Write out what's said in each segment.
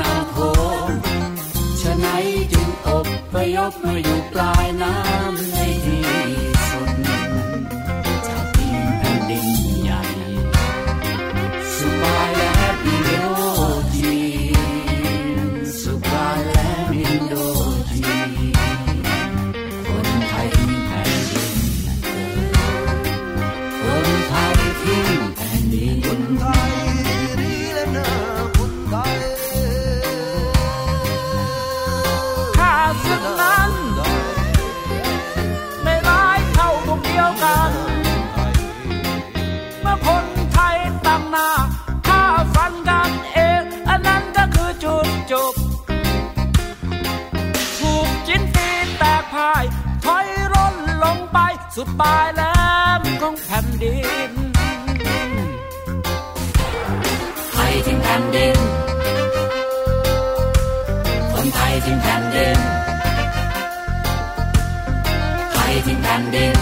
น้ำโขงชะไหนจึงอบพยพมาอยู่ปลายน้ำใน ปลายแหลมของแผ่นดินไทยทิ้งแผ่นดิน คนไทยทิ้งแผ่นดินไทยทิ้งแผ่นดิน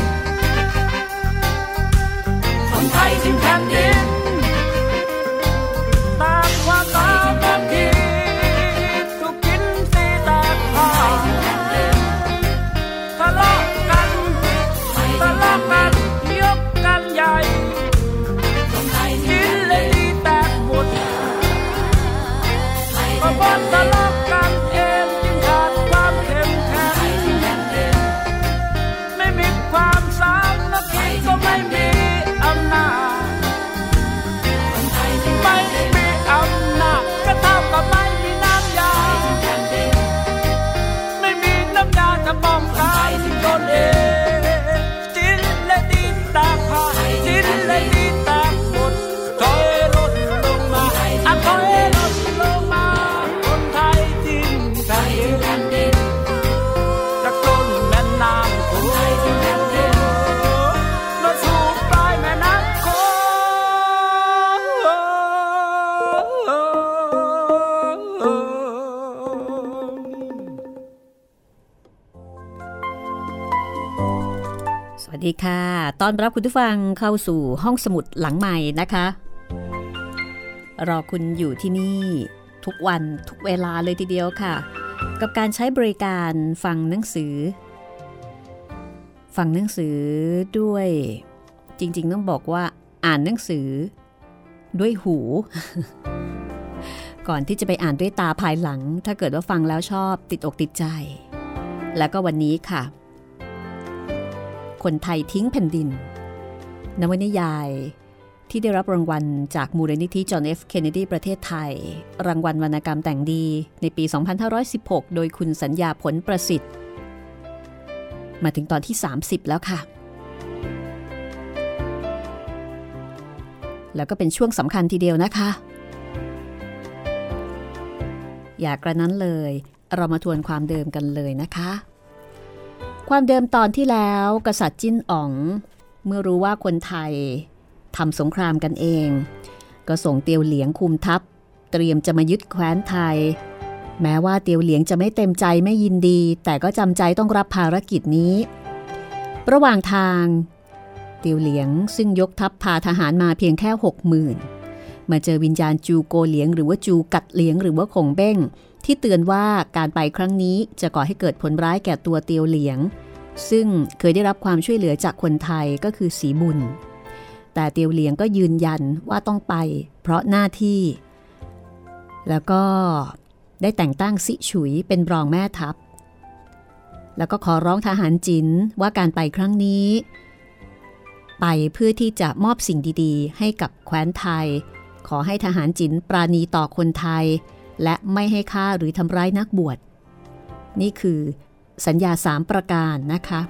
ดีค่ะ ตอนรับคุณผู้ฟังเข้าสู่ห้องสมุดหลังใหม่นะคะ รอคุณอยู่ที่นี่ทุกวันทุกเวลาเลยทีเดียวค่ะ กับการใช้บริการฟังหนังสือ ฟังหนังสือด้วย จริงๆต้องบอกว่าอ่านหนังสือ ด้วยหู ก่อนที่จะไปอ่านด้วยตาภายหลัง ถ้าเกิดว่าฟังแล้วชอบติดอกติดใจ แล้วก็วันนี้ค่ะ คนไทยทิ้งแผ่นดิน นวนิยายที่ได้รับรางวัลจากมูลนิธิจอห์นเอฟเคนเนดีประเทศไทย รางวัลวรรณกรรมแต่งดีในปี 2516 โดยคุณสัญญาผลประสิทธิ์ มาถึงตอนที่ 30 แล้วค่ะ แล้วก็เป็นช่วงสำคัญทีเดียวนะคะ อย่ากระนั้นเลย เรามาทวนความเดิมกันเลยนะคะ ความเดิมตอนที่แล้ว กษัตริย์จิ้นอ๋อง เมื่อรู้ว่าคนไทยทำสงครามกันเอง ก็ส่งเตียวเหลียงคุมทัพ เตรียมจะมายึดแคว้นไทย แม้ว่าเตียวเหลียงจะไม่เต็มใจไม่ยินดี แต่ก็จำใจต้องรับภารกิจนี้ ระหว่างทาง เตียวเหลียงซึ่งยกทัพพาทหารมาเพียงแค่หกหมื่นมาเจอวิญญาณจูโกเหลียงหรือว่าจูกัดเหลียงหรือว่าคงเบ้ง ที่เตือนว่าการไปครั้งนี้จะก่อให้เกิดผลร้ายแก่ตัวเตียวเหลียง ซึ่งเคยได้รับความช่วยเหลือจากคนไทยก็คือสีบุญ แต่เตียวเหลียงก็ยืนยันว่าต้องไป เพราะหน้าที่ แล้วก็ได้แต่งตั้งสิฉุยเป็นรองแม่ทัพ แล้วก็ขอร้องทหารจินว่าการไปครั้งนี้ ไปเพื่อที่จะมอบสิ่งดีๆ ให้กับแคว้นไทย ขอให้ทหารจินปราณีต่อคนไทย และไม่ให้ฆ่าหรือทำร้ายนักบวช นี่คือสัญญาสามประการนะคะ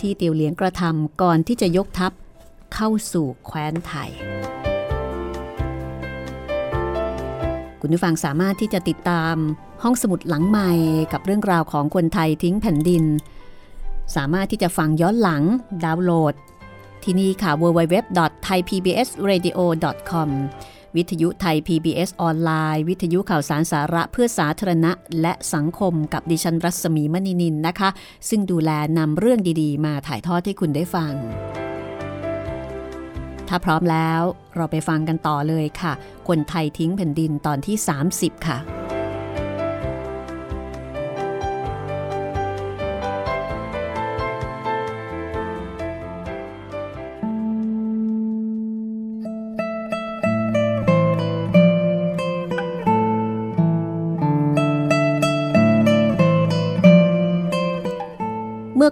ที่เตียวเหลียงกระทำก่อนที่จะยกทัพเข้าสู่แคว้นไทย คุณผู้ฟังสามารถที่จะติดตามห้องสมุดหลังใหม่กับเรื่องราวของคนไทยทิ้งแผ่นดิน สามารถที่จะฟังย้อนหลังดาวน์โหลด ที่นี่ค่ะ www.thaipbsradio.com วิทยุไทย PBS ออนไลน์ วิทยุข่าวสารสาระเพื่อสาธารณะ และสังคมกับดิฉันรัศมีมณีนินนะคะ ซึ่งดูแลนำเรื่องดีๆ มาถ่ายทอดให้คุณได้ฟัง ถ้าพร้อมแล้วเราไปฟังกันต่อเลยค่ะ คนไทยทิ้งแผ่นดินตอนที่ 30 ค่ะ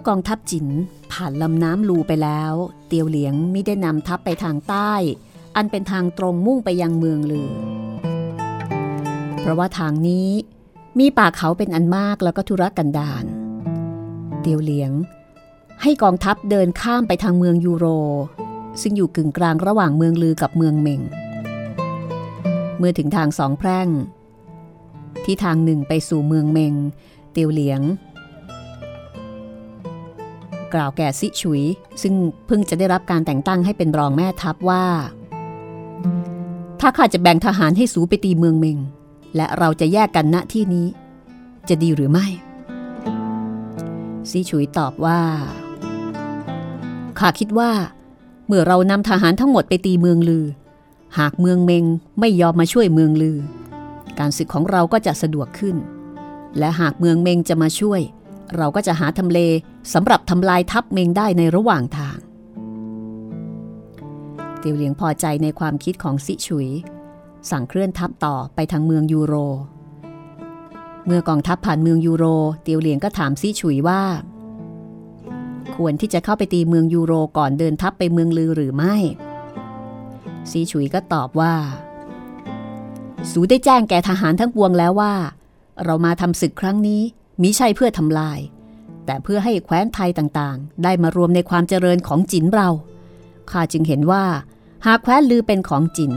กองทัพจินผ่านลำน้ำลูไปแล้ว เตียวเหลียงไม่ได้นำทัพไปทางใต้ อันเป็นทางตรงมุ่งไปยังเมืองลือ เพราะว่าทางนี้มีป่าเขาเป็นอันมากแล้วก็ธุรกันดารเตียวเหลียง ให้กองทัพเดินข้ามไปทางเมืองยูโร ซึ่งอยู่กึ่งกลางระหว่างเมืองลือกับเมืองเมงเมื่อถึงทางสองแพร่ง ที่ทางหนึ่งไปสู่เมืองเมง เตียวเหลียง กล่าวแก่ซิฉุย ซึ่งเพิ่งจะได้รับการแต่งตั้งให้เป็นรองแม่ทัพว่า ถ้าข้าจะแบ่งทหารให้สูไปตีเมืองเมง และเราจะแยกกันณที่นี้ จะดีหรือไม่ซิฉุยตอบว่าข้าคิดว่า เมื่อเรานำทหารทั้งหมดไปตีเมืองลือ หากเมืองเมงไม่ยอมมาช่วยเมืองลือ การศึกของเราก็จะสะดวกขึ้น และหากเมืองเมงจะมาช่วย เราก็จะหาทำเลสำหรับทำลายทัพเมงได้ในระหว่างทาง เตียวเหลียงพอใจในความคิดของซิฉุย สั่งเคลื่อนทัพต่อไปทางเมืองยูโร เมื่อกองทัพผ่านเมืองยูโร เตียวเหลียงก็ถามซิฉุยว่า ควรที่จะเข้าไปตีเมืองยูโรก่อนเดินทัพไปเมืองลือหรือไม่ซีฉุยก็ตอบว่า สูได้แจ้งแก่ทหารทั้งปวงแล้วว่า เรามาทำศึกครั้งนี้ มิใช่เพื่อทำลาย แต่เพื่อให้แคว้นไทยต่างๆ ได้มารวมในความเจริญของจินเรา ข้าจึงเห็นว่า หากแคว้นลือเป็นของจิน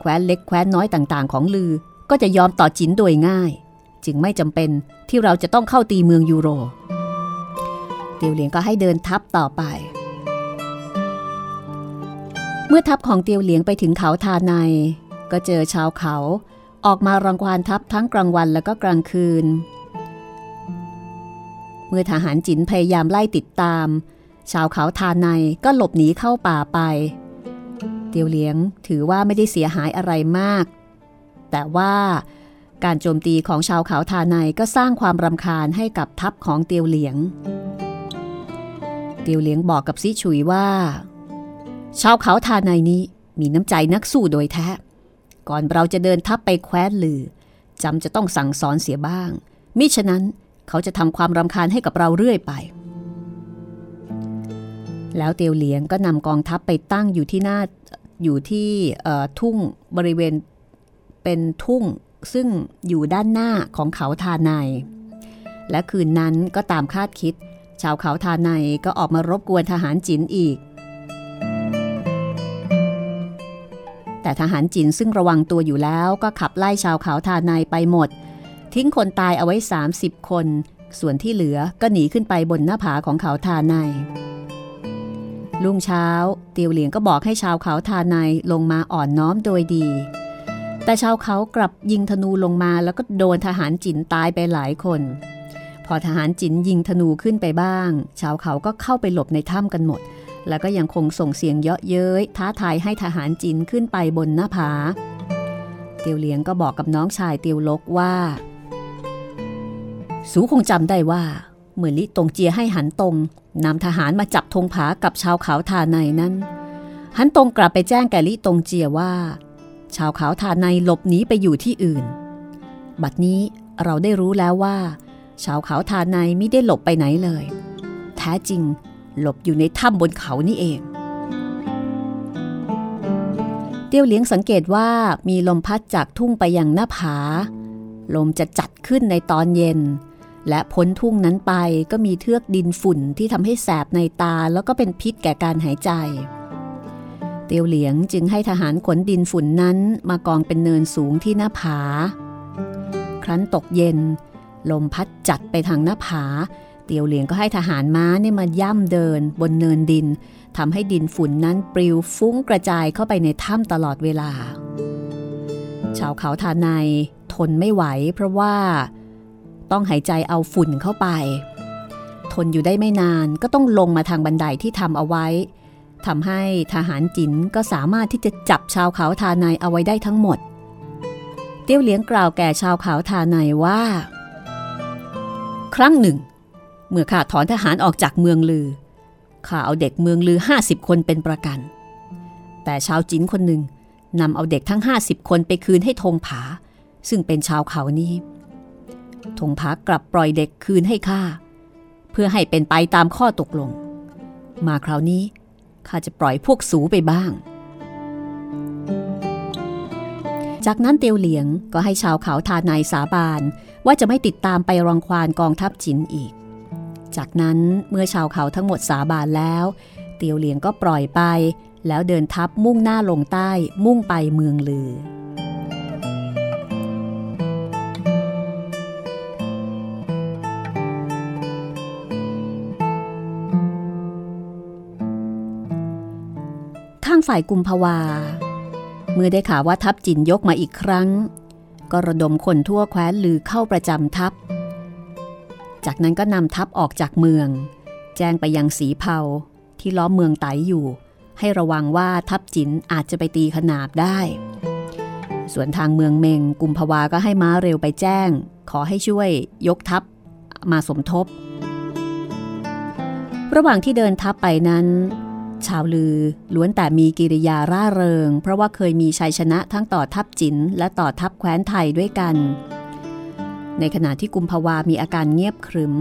แคว้นเล็กแคว้นน้อยต่างๆ ของลือ ก็จะยอมต่อจินโดยง่าย จึงไม่จำเป็นที่เราจะต้องเข้าตีเมืองยูโร เตียวเหลียงก็ให้เดินทัพต่อไป เมื่อทัพของเตียวเหลียงไปถึงเขาทาใน ก็เจอชาวเขาออกมารังควานทัพทั้งกลางวันและก็กลางคืน เมื่อทหารจินพยายามไล่ติดตาม ชาวเขาทานในก็หลบหนีเข้าป่าไป เตียวเลี้ยงถือว่าไม่ได้เสียหายอะไรมาก แต่ว่าการโจมตีของชาวเขาทานในก็สร้างความรำคาญให้กับทัพของเตียวเหลียง เตียวเหลียงบอกกับซิฉุยว่า ชาวเขาทานในนี้มีน้ำใจนักสู้โดยแท้ ก่อนเราจะเดินทัพไปแคว้นลือจำจะต้องสั่งสอนเสียบ้าง มิฉะนั้น เขาจะทำความรำคาญให้กับเราเรื่อยไป แล้วเตียวเหลียงก็นำกองทัพไปตั้งอยู่ที่หน้าอยู่ที่ทุ่งบริเวณเป็นทุ่งซึ่งอยู่ด้านหน้าของเขาทานายและคืนนั้นก็ตามคาดคิด ชาวเขาทานายก็ออกมารบกวนทหารจินอีก แต่ทหารจินซึ่งระวังตัวอยู่แล้วก็ขับไล่ชาวเขาทานายไปหมด ทิ้งคนตายเอาไว้ 30 คน ส่วนที่เหลือก็หนีขึ้นไปบนหน้าผาของเขาทานายลุงเช้า เตียวเหลียงก็บอกให้ชาวเขาทานายลงมาอ่อนน้อมโดยดี แต่ชาวเขากลับยิงธนูลงมาแล้วก็โดนทหารจินตายไปหลายคน พอทหารจินยิงธนูขึ้นไปบ้าง ชาวเขาก็เข้าไปหลบในถ้ำกันหมด แล้วก็ยังคงส่งเสียงเยาะเย้ยท้าทายให้ทหารจินขึ้นไปบนหน้าผา เตียวเหลียงก็บอกกับน้องชายเตียวลกว่า สูคงจำได้ว่าเมื่อลิตงเจียให้หันตรงนำทหารมาจับธงผากับชาวเขาทาในนั้น หันตรงกลับไปแจ้งแกลิตงเจียว่า ชาวเขาทาในหลบหนีไปอยู่ที่อื่น บัดนี้เราได้รู้แล้วว่า ชาวเขาทาในไม่ได้หลบไปไหนเลย แท้จริงหลบอยู่ในถ้ำบนเขานี่เอง เตี้ยวเลี้ยงสังเกตว่ามีลมพัดจากทุ่งไปยังหน้าผา ลมจะจัดขึ้นในตอนเย็น และพ้นทุ่งนั้นไปก็มีเทือกดินฝุ่นที่ทำให้แสบในตาแล้วก็เป็นพิษแก่การหายใจ เตียวเหลียงจึงให้ทหารขนดินฝุ่นนั้นมากองเป็นเนินสูงที่หน้าผา ครั้นตกเย็น ลมพัดจัดไปทางหน้าผา เตียวเหลียงก็ให้ทหารม้าเนี่ยมาย่ำเดิน บนเนินดินทำให้ดินฝุ่นนั้นปลิวฟุ้งกระจายเข้าไปในถ้ำตลอดเวลา ชาวเขาทานายทนไม่ไหวเพราะว่า ต้องหายใจเอาฝุ่นเข้าไป ทนอยู่ได้ไม่นานก็ต้องลงมาทางบันไดที่ทำเอาไว้ทำให้ทหารจินก็สามารถที่จะจับชาวเขาทานายเอาไว้ได้ทั้งหมด เตี้ยวเลี้ยงกล่าวแก่ชาวเขาทานายว่า ครั้งหนึ่ง เมื่อข้าถอนทหารออกจากเมืองลือข้าเอาเด็กเมืองลือห้าสิบคนเป็นประกัน แต่ชาวจินคนหนึ่งนำเอาเด็กทั้งห้าสิบคนไปคืนให้ธงผา ซึ่งเป็นชาวเขานี้ ธงผากลับปล่อยเด็กคืนให้ข้าเพื่อให้เป็นไปตามข้อตกลง มาคราวนี้ข้าจะปล่อยพวกสูไปบ้าง จากนั้นเตียวเหลียงก็ให้ชาวเขาทานายสาบานว่าจะไม่ติดตามไปรังควานกองทัพจินอีก จากนั้นเมื่อชาวเขาทั้งหมดสาบานแล้ว เตียวเหลียงก็ปล่อยไป แล้วเดินทัพมุ่งหน้าลงใต้มุ่งไปเมืองลือ ฝ่ายกุมภาวา เมื่อได้ข่าวว่าทัพจินยกมาอีกครั้ง ก็ระดมคนทั่วแคว้นลือเข้าประจำทัพ จากนั้นก็นำทัพออกจากเมือง แจ้งไปยังสีเผาที่ล้อมเมืองไตอยู่ ให้ระวังว่าทัพจินอาจจะไปตีขนาบได้ ส่วนทางเมืองเมงกุมภาวาก็ให้ม้าเร็วไปแจ้ง ขอให้ช่วยยกทัพมาสมทบ ระหว่างที่เดินทัพไปนั้น ชาวลือ ล้วนแต่มีกิริยาร่าเริง เพราะว่าเคยมีชัยชนะทั้งต่อทัพจินและต่อทัพแคว้นไทยด้วยกัน ในขณะที่กุมภาวามีอาการเงียบขรึม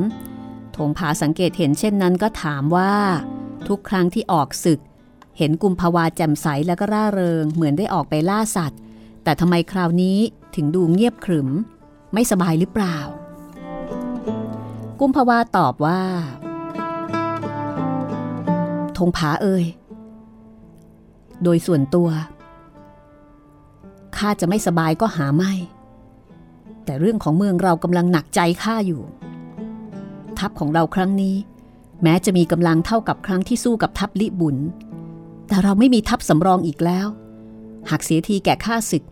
ถงผาสังเกตเห็นเช่นนั้นก็ถามว่า ทุกครั้งที่ออกศึก เห็นกุมภาวาแจ่มใสและก็ร่าเริง เหมือนได้ออกไปล่าสัตว์ แต่ทำไมคราวนี้ถึงดูเงียบขรึม ไม่สบายหรือเปล่า กุมภาวาตอบว่า งผาเอ่ยโดยส่วนตัวข้าจะไม่สบายก็หาไม่ แต่เรื่องของเมืองเรากำลังหนักใจข้าอยู่ ทัพของเราครั้งนี้ แม้จะมีกำลังเท่ากับครั้งที่สู้กับทัพลิบุญ แต่เราไม่มีทัพสำรองอีกแล้ว หากเสียทีแก่ข้าศึก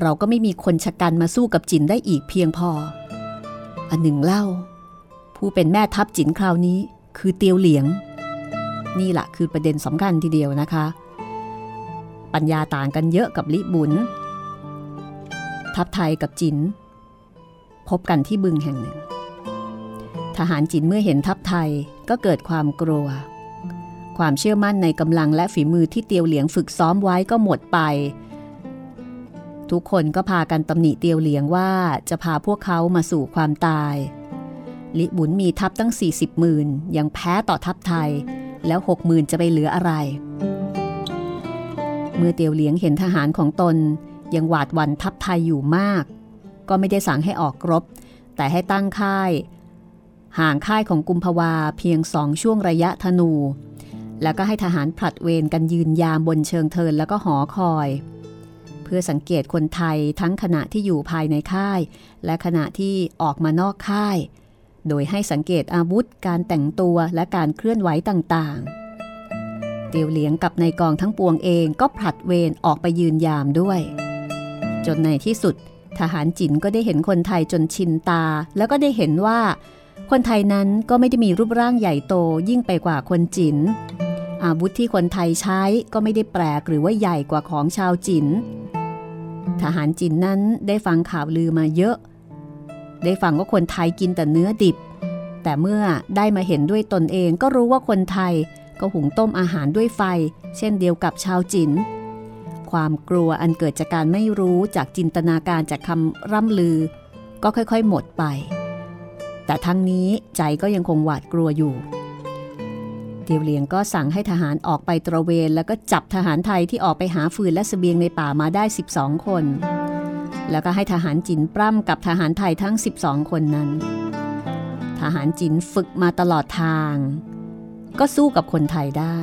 เราก็ไม่มีคนชะกันมาสู้กับจินได้อีกเพียงพอ อันหนึ่งเล่า ผู้เป็นแม่ทัพจินคราวนี้คือเตียวเหลียง นี่แหละคือประเด็นสำคัญทีเดียวนะคะ ปัญญาต่างกันเยอะกับลิบุญทัพไทยกับจิน พบกันที่บึงแห่งหนึ่ง ทหารจินเมื่อเห็นทัพไทยก็เกิดความกลัว ความเชื่อมั่นในกำลังและฝีมือที่เตียวเหลียงฝึกซ้อมไว้ก็หมดไป ทุกคนก็พากันตำหนิเตียวเหลียงว่าจะพาพวกเขามาสู่ความตาย ลิบุญมีทัพตั้ง 40หมื่นยังแพ้ต่อทัพไทย แล้วหกหมื่นจะไปเหลืออะไร เมื่อเตียวเหลียงเห็นทหารของตนยังหวาดวันทัพไทยอยู่มาก ก็ไม่ได้สั่งให้ออกรบ แต่ให้ตั้งค่าย ห่างค่ายของกุมภาวาเพียงสองช่วงระยะธนู แล้วก็ให้ทหารผลัดเวรกันยืนยามบนเชิงเทินแล้วก็หอคอย เพื่อสังเกตคนไทยทั้งขณะที่อยู่ภายในค่าย และขณะที่ออกมานอกค่าย โดยให้สังเกตอาวุธ การแต่งตัวและการเคลื่อนไหวต่างๆ เตียวเหลียงกับในกองทั้งปวงเองก็ผลัดเวรออกไปยืนยามด้วย จนในที่สุด ทหารจินก็ได้เห็นคนไทยจนชินตา แล้วก็ได้เห็นว่า คนไทยนั้นก็ไม่ได้มีรูปร่างใหญ่โตยิ่งไปกว่าคนจิน อาวุธที่คนไทยใช้ก็ไม่ได้แปลกหรือว่าใหญ่กว่าของชาวจิน ทหารจินนั้นได้ฟังข่าวลือมาเยอะได้ฟังว่าคนไทยกินแต่เนื้อดิบ แต่เมื่อได้มาเห็นด้วยตนเองก็รู้ว่าคนไทยก็หุงต้มอาหารด้วยไฟ เช่นเดียวกับชาวจิน ความกลัวอันเกิดจากการไม่รู้จากจินตนาการจากคำร่ำลือ ก็ค่อยๆหมดไป แต่ทั้งนี้ใจก็ยังคงหวาดกลัวอยู่เตียวเหลียงก็สั่งให้ทหารออกไปตระเวนแล้วก็จับทหารไทยที่ออกไปหาฟืนและสเสบียงในป่ามาได้ 12 คน แล้วก็ให้ทหารจินปล้ำกับทหารไทยทั้ง 12 คนนั้น ทหารจินฝึกมาตลอดทาง ก็สู้กับคนไทยได้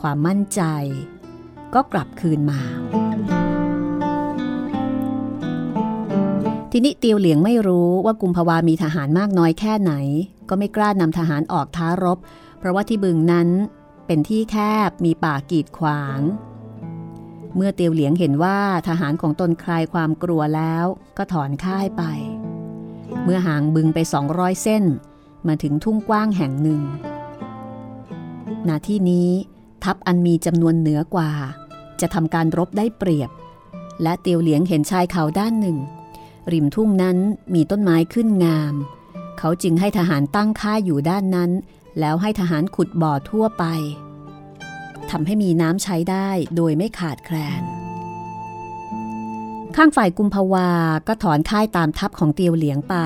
ความมั่นใจก็กลับคืนมา ทีนี้เตียวเหลียงไม่รู้ว่ากุมภาวามีทหารมากน้อยแค่ไหน ก็ไม่กล้านำทหารออกท้ารบ เพราะว่าที่บึงนั้นเป็นที่แคบมีป่ากีดขวาง เมื่อเตียวเหลียงเห็นว่าทหารของตนคลายความกลัวแล้วก็ถอนค่ายไป เมื่อห่างบึงไป 200 เส้น มาถึงทุ่งกว้างแห่งหนึ่งณที่นี้ทัพอันมีจำนวนเหนือกว่า จะทำการรบได้เปรียบ และเตียวเหลียงเห็นชายเขาด้านหนึ่ง ริมทุ่งนั้นมีต้นไม้ขึ้นงาม เขาจึงให้ทหารตั้งค่ายอยู่ด้านนั้น แล้วให้ทหารขุดบ่อทั่วไปทำให้มีน้ำใช้ได้โดยไม่ขาดแคลน ข้างฝ่ายกุมภาวาก็ถอนค่ายตามทัพของเตียวเหลียงไป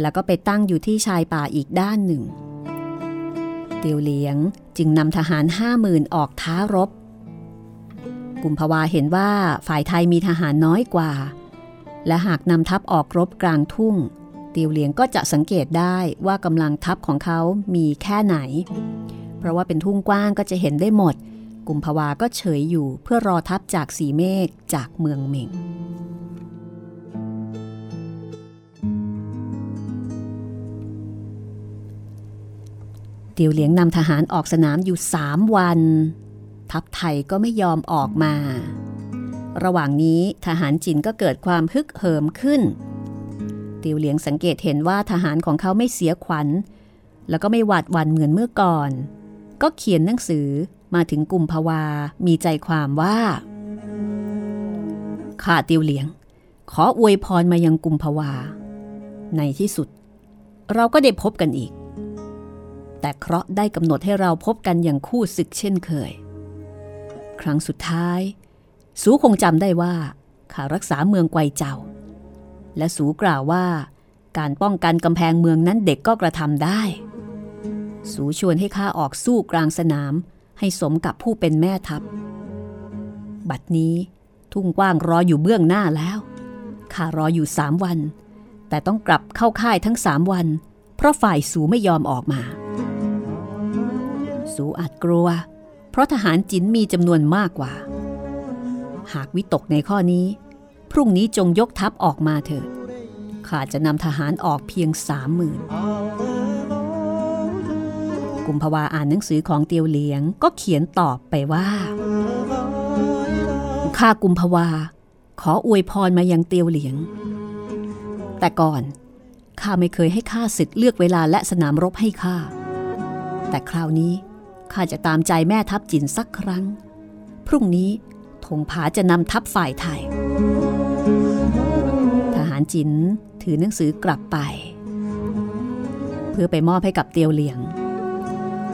แล้วก็ไปตั้งอยู่ที่ชายป่าอีกด้านหนึ่ง เตียวเหลียงจึงนำทหารห้าหมื่นออกท้ารบ กุมภาวาเห็นว่าฝ่ายไทยมีทหารน้อยกว่า และหากนำทัพออกรบกลางทุ่ง เตียวเหลียงก็จะสังเกตได้ว่ากำลังทัพของเขามีแค่ไหน เพราะว่าเป็นทุ่งกว้างก็จะเห็นได้หมด กุมภาวาก็เฉยอยู่เพื่อรอทัพจากสีเมฆจากเมืองเหม่ง เตียวเหลียงนำทหารออกสนามอยู่สามวัน ทัพไทยก็ไม่ยอมออกมา ระหว่างนี้ทหารจินก็เกิดความฮึกเหิมขึ้น เตียวเหลียงสังเกตเห็นว่าทหารของเขาไม่เสียขวัญ แล้วก็ไม่หวาดหวั่นเหมือนเมื่อก่อนก็เขียนหนังสือ มาถึงกลุ่มภาวา มีใจความว่า ข้าเตียวเหลียง ขออวยพรมายังกลุ่มภาวา ในที่สุด เราก็ได้พบกันอีก แต่เคราะห์ได้กำหนดให้เราพบกันอย่างคู่ศึกเช่นเคย ครั้งสุดท้าย สูคงจำได้ว่าข้ารักษาเมืองไกวเจ้า และสูกล่าวว่า การป้องกันกำแพงเมืองนั้นเด็กก็กระทำได้ สูชวนให้ข้าออกสู้กลางสนาม ให้สมกับผู้เป็นแม่ทัพ บัดนี้ทุ่งกว้างรออยู่เบื้องหน้าแล้ว ข้ารออยู่สามวัน แต่ต้องกลับเข้าค่ายทั้งสามวัน เพราะฝ่ายสูไม่ยอมออกมา สูอาจกลัว เพราะทหารจินมีจำนวนมากกว่า หากวิตกในข้อนี้ พรุ่งนี้จงยกทัพออกมาเถิดข้าจะนำทหารออกเพียงสามหมื่น กุมภาวาอ่านหนังสือของเตียวเหลียงก็เขียนตอบไปว่าข้ากุมภาวา ขออวยพรมายังเตียวเหลียง แต่ก่อนข้าไม่เคยให้ข้าศึกเลือกเวลาและสนามรบให้ข้า แต่คราวนี้ข้าจะตามใจแม่ทัพจินสักครั้ง พรุ่งนี้ธงผาจะนำทัพฝ่ายไทย ทหารจินถือหนังสือกลับไป เพื่อไปมอบให้กับเตียวเหลียง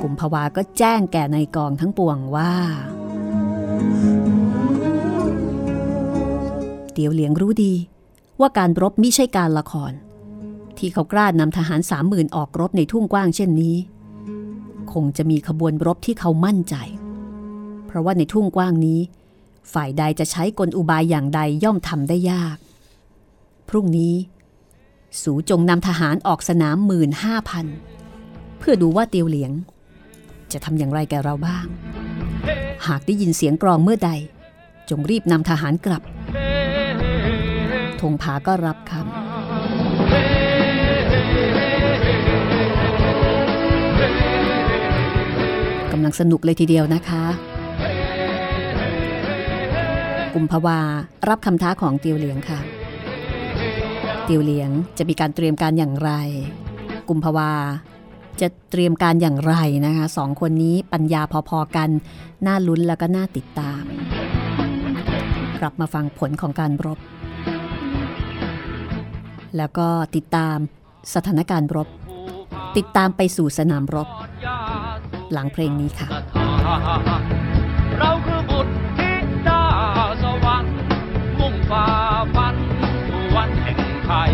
กุมภาวาก็แจ้งแก่ในกองทั้งปวงว่าเตียวเหลียงรู้ดีว่าการรบมิใช่การละคร ที่เขากล้านำทหารสามหมื่นออกรบในทุ่งกว้างเช่นนี้ คงจะมีขบวนรบที่เขามั่นใจ เพราะว่าในทุ่งกว้างนี้ ฝ่ายใดจะใช้กลอุบายอย่างใดย่อมทำได้ยาก พรุ่งนี้ สูจงนำทหารออกสนามหมื่นห้าพันเพื่อดูว่าเตียวเหลียง จะทำอย่างไรแกเราบ้าง หากได้ยินเสียงกรองเมื่อใด จงรีบนำทหารกลับธงผาก็รับคำกำลังสนุกเลยทีเดียวนะคะกุมภาวารับคำท้าของเตียวเหลียงค่ะ เตียวเหลียงจะมีการเตรียมการอย่างไร กุมภาวา จะเตรียมการอย่างไรนะคะสองคนนี้ปัญญาพอๆกัน น่าลุ้นแล้วก็น่าติดตาม กลับมาฟังผลของการรบ แล้วก็ติดตามสถานการณ์รบ ติดตามไปสู่สนามรบ หลังเพลงนี้ค่ะ เราคือบุตรธิดาสวรรค์มุ่งฝ่าฟันสู่วันแห่งไทย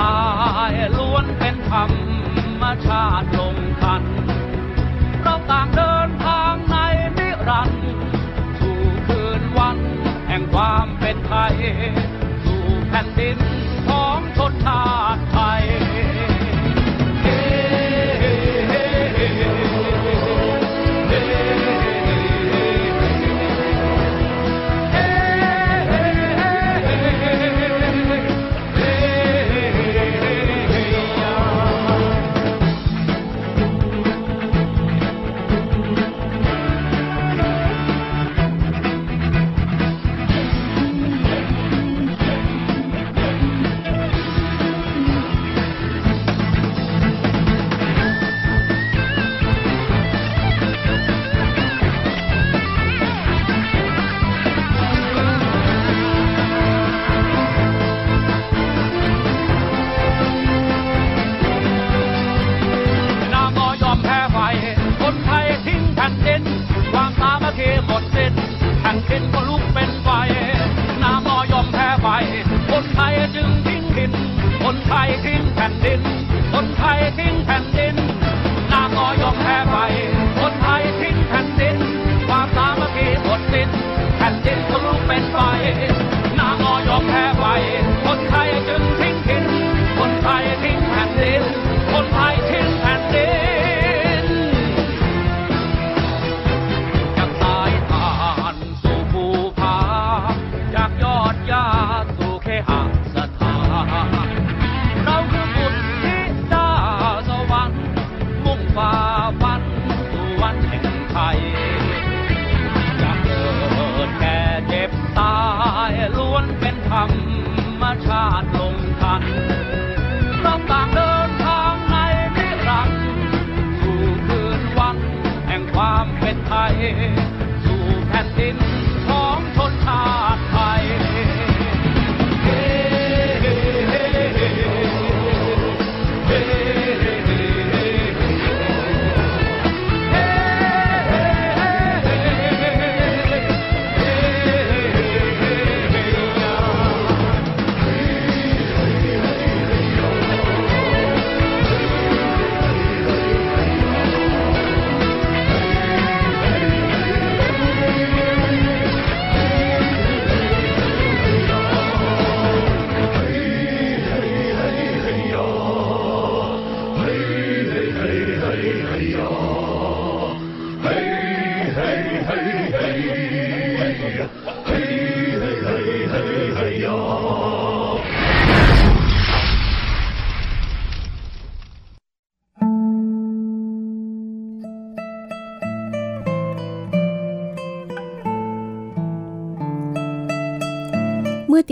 ตายล้วนเป็นธรรมชาติลงทัน เราต่างเดินทางในนิรันดร์สู่คืนวัน แห่งความเป็นไทย สู่แผ่นดินของชนชาติ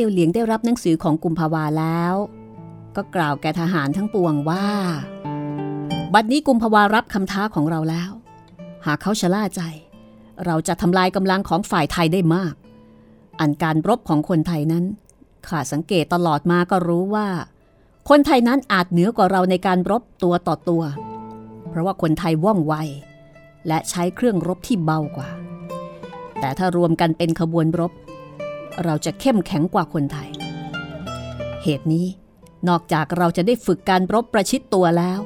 ยวเหลียงได้รับหนังสือของกุมภาวาแล้ว ก็กล่าวแก่ทหารทั้งปวงว่า บัดนี้กุมภาวารับคำท้าของเราแล้ว หากเขาชะล่าใจ เราจะทำลายกำลังของฝ่ายไทยได้มาก อันการรบของคนไทยนั้นข้าสังเกตตลอดมาก็รู้ว่า คนไทยนั้นอาจเหนือกว่าเราในการรบตัวต่อตัว เพราะว่าคนไทยว่องไว และใช้เครื่องรบที่เบากว่า แต่ถ้ารวมกันเป็นขบวนรบ เราจะเข้มแข็งกว่าคนไทย เหตุนี้นอกจากเราจะได้ฝึกการรบประชิดตัวแล้ว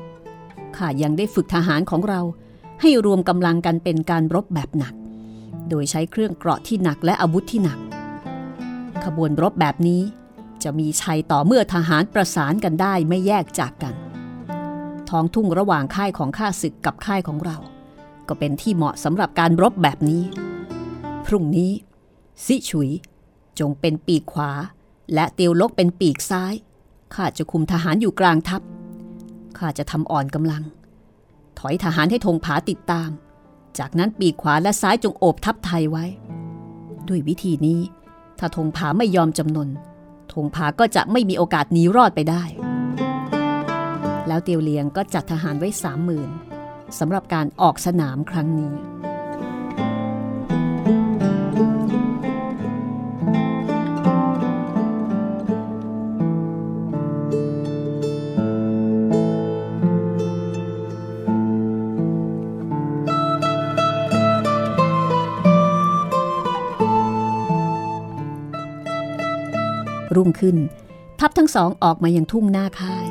ข้ายังได้ฝึกทหารของเราให้รวมกำลังกันเป็นการรบแบบหนัก โดยใช้เครื่องเกราะที่หนักและอาวุธที่หนัก ขบวนรบแบบนี้จะมีชัยต่อเมื่อทหารประสานกันได้ไม่แยกจากกัน ท้องทุ่งระหว่างค่ายของข้าศึกกับค่ายของเรา ก็เป็นที่เหมาะสำหรับการรบแบบนี้ พรุ่งนี้ ซิฉุย จงเป็นปีกขวา และเตียวลกเป็นปีกซ้าย ข้าจะคุมทหารอยู่กลางทัพ ข้าจะทำอ่อนกำลัง ถอยทหารให้ธงผาติดตาม จากนั้นปีกขวาและซ้ายจงโอบทัพไทยไว้ ด้วยวิธีนี้ ถ้าธงผาไม่ยอมจำนนธงผาก็จะไม่มีโอกาสหนีรอดไปได้ แล้วเตียวเลียงก็จัดทหารไว้สามหมื่นสำหรับการออกสนามครั้งนี้ รุ่งขึ้น ทัพทั้งสองออกมายังทุ่งหน้าค่าย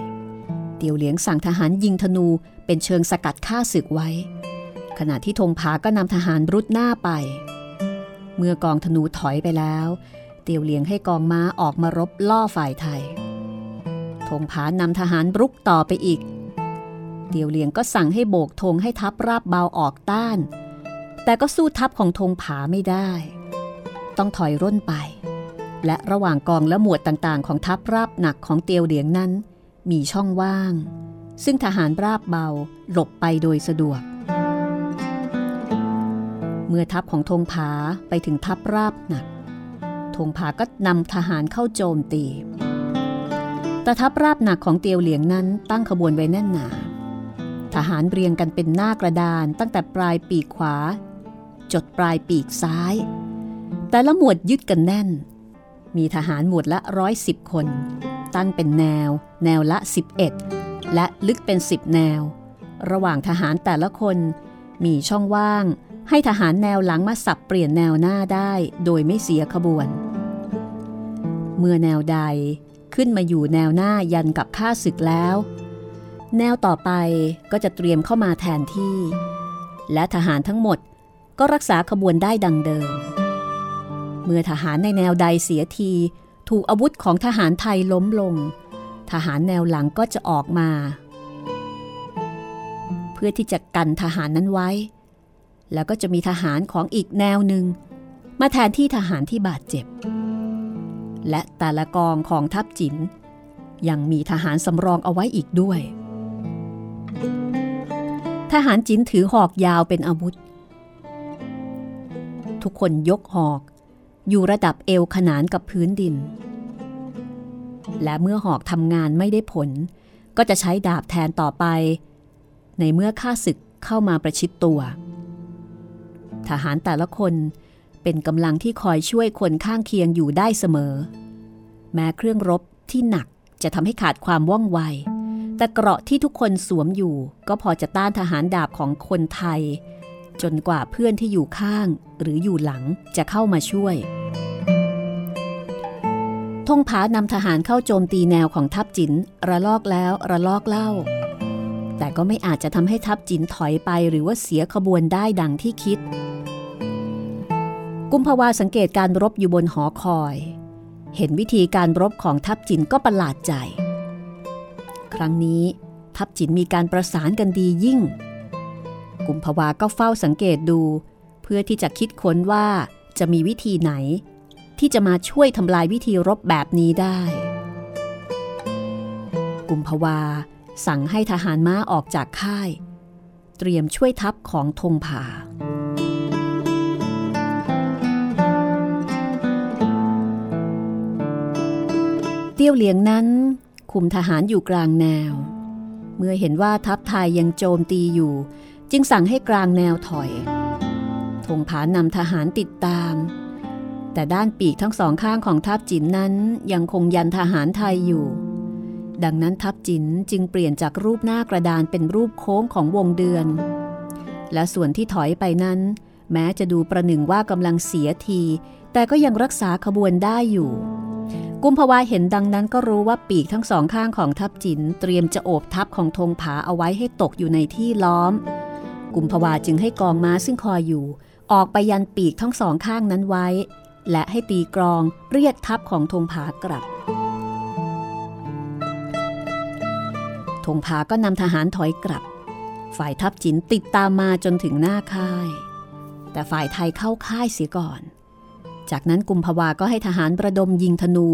เตียวเหลียงสั่งทหารยิงธนูเป็นเชิงสกัดฆ่าศึกไว้ ขณะที่ธงผาก็นำทหารรุดหน้าไป เมื่อกองธนูถอยไปแล้ว เตียวเหลียงให้กองม้าออกมารบล่อฝ่ายไทยธงผานำทหารรุกต่อไปอีก เตียวเหลียงก็สั่งให้โบกธงให้ทัพราบเบาออกต้าน แต่ก็สู้ทัพของธงผาไม่ได้ ต้องถอยร่นไป และระหว่างกองและหมวดต่างๆ ของทัพราบหนักของเตียวเหลียงนั้น มีช่องว่าง ซึ่งทหารราบเบาหลบไปโดยสะดวก เมื่อทัพของธงผาไปถึงทัพราบหนักธงผาก็นำทหารเข้าโจมตีแต่ทัพราบหนักของเตียวเหลียงนั้นตั้งขบวนไว้แน่นหนาทหารเรียงกันเป็นหน้ากระดานตั้งแต่ปลายปีกขวา จดปลายปีกซ้าย แต่ละหมวดยึดกันแน่น มีทหารหมวดละร้อยสิบคน ตั้งเป็นแนว แนวละ 11 และลึกเป็น 10 แนว ระหว่างทหารแต่ละคน มีช่องว่าง ให้ทหารแนวหลังมาสับเปลี่ยนแนวหน้าได้โดยไม่เสียขบวน เมื่อแนวใดขึ้นมาอยู่แนวหน้ายันกับข้าศึกแล้ว แนวต่อไปก็จะเตรียมเข้ามาแทนที่ และทหารทั้งหมดก็รักษาขบวนได้ดังเดิม เมื่อทหารในแนวใดเสียที ถูกอาวุธของทหารไทยล้มลง ทหารแนวหลังก็จะออกมา เพื่อที่จะกันทหารนั้นไว้ แล้วก็จะมีทหารของอีกแนวหนึ่ง มาแทนที่ทหารที่บาดเจ็บ และแต่ละกองของทัพจินยังมีทหารสำรองเอาไว้อีกด้วย ทหารจินถือหอกยาวเป็นอาวุธ ทุกคนยกหอก อยู่ระดับเอวขนานกับพื้นดิน และเมื่อหอกทำงานไม่ได้ผล ก็จะใช้ดาบแทนต่อไป ในเมื่อข้าศึกเข้ามาประชิดตัว ทหารแต่ละคนเป็นกำลังที่คอยช่วยคนข้างเคียงอยู่ได้เสมอ แม้เครื่องรบที่หนักจะทำให้ขาดความว่องไว แต่เกราะที่ทุกคนสวมอยู่ ก็พอจะต้านทหารดาบของคนไทย จนกว่าเพื่อนที่อยู่ข้างหรืออยู่หลังจะเข้ามาช่วยธงผานำทหารเข้าโจมตีแนวของทัพจินระลอกแล้วระลอกเล่า แต่ก็ไม่อาจจะทำให้ทัพจินถอยไปหรือว่าเสียขบวนได้ดังที่คิด กุมภาวาสังเกตการรบอยู่บนหอคอย เห็นวิธีการรบของทัพจินก็ประหลาดใจ ครั้งนี้ทัพจินมีการประสานกันดียิ่ง กุมภาวาก็เฝ้าสังเกตดู เพื่อที่จะคิดค้นว่าจะมีวิธีไหน ที่จะมาช่วยทำลายวิธีรบแบบนี้ได้ กุมภาวาสั่งให้ทหารม้าออกจากค่าย เตรียมช่วยทัพของธงผาเตี้ยวเหลียงนั้นคุมทหารอยู่กลางแนว เมื่อเห็นว่าทัพไทยยังโจมตีอยู่ จึงสั่งให้กลางแนวถอยธงผานำทหารติดตาม แต่ด้านปีกทั้งสองข้างของทัพจินนั้นยังคงยันทหารไทยอยู่ ดังนั้นทัพจินจึงเปลี่ยนจากรูปหน้ากระดานเป็นรูปโค้งของวงเดือน และส่วนที่ถอยไปนั้น แม้จะดูประหนึ่งว่ากำลังเสียที แต่ก็ยังรักษาขบวนได้อยู่กุมภาวาเห็นดังนั้นก็รู้ว่าปีกทั้งสองข้างของทัพจิน เตรียมจะโอบทัพของธงผาเอาไว้ให้ตกอยู่ในที่ล้อม กุมภาวาจึงให้กองม้าซึ่งคอยอยู่ ออกไปยันปีกทั้งสองข้างนั้นไว้ และให้ตีกรองเรียกทัพของธงผากลับธงผาก็นำทหารถอยกลับ ฝ่ายทัพจินติดตามมาจนถึงหน้าค่าย แต่ฝ่ายไทยเข้าค่ายเสียก่อน จากนั้นกุมภาวาก็ให้ทหารประดมยิงธนู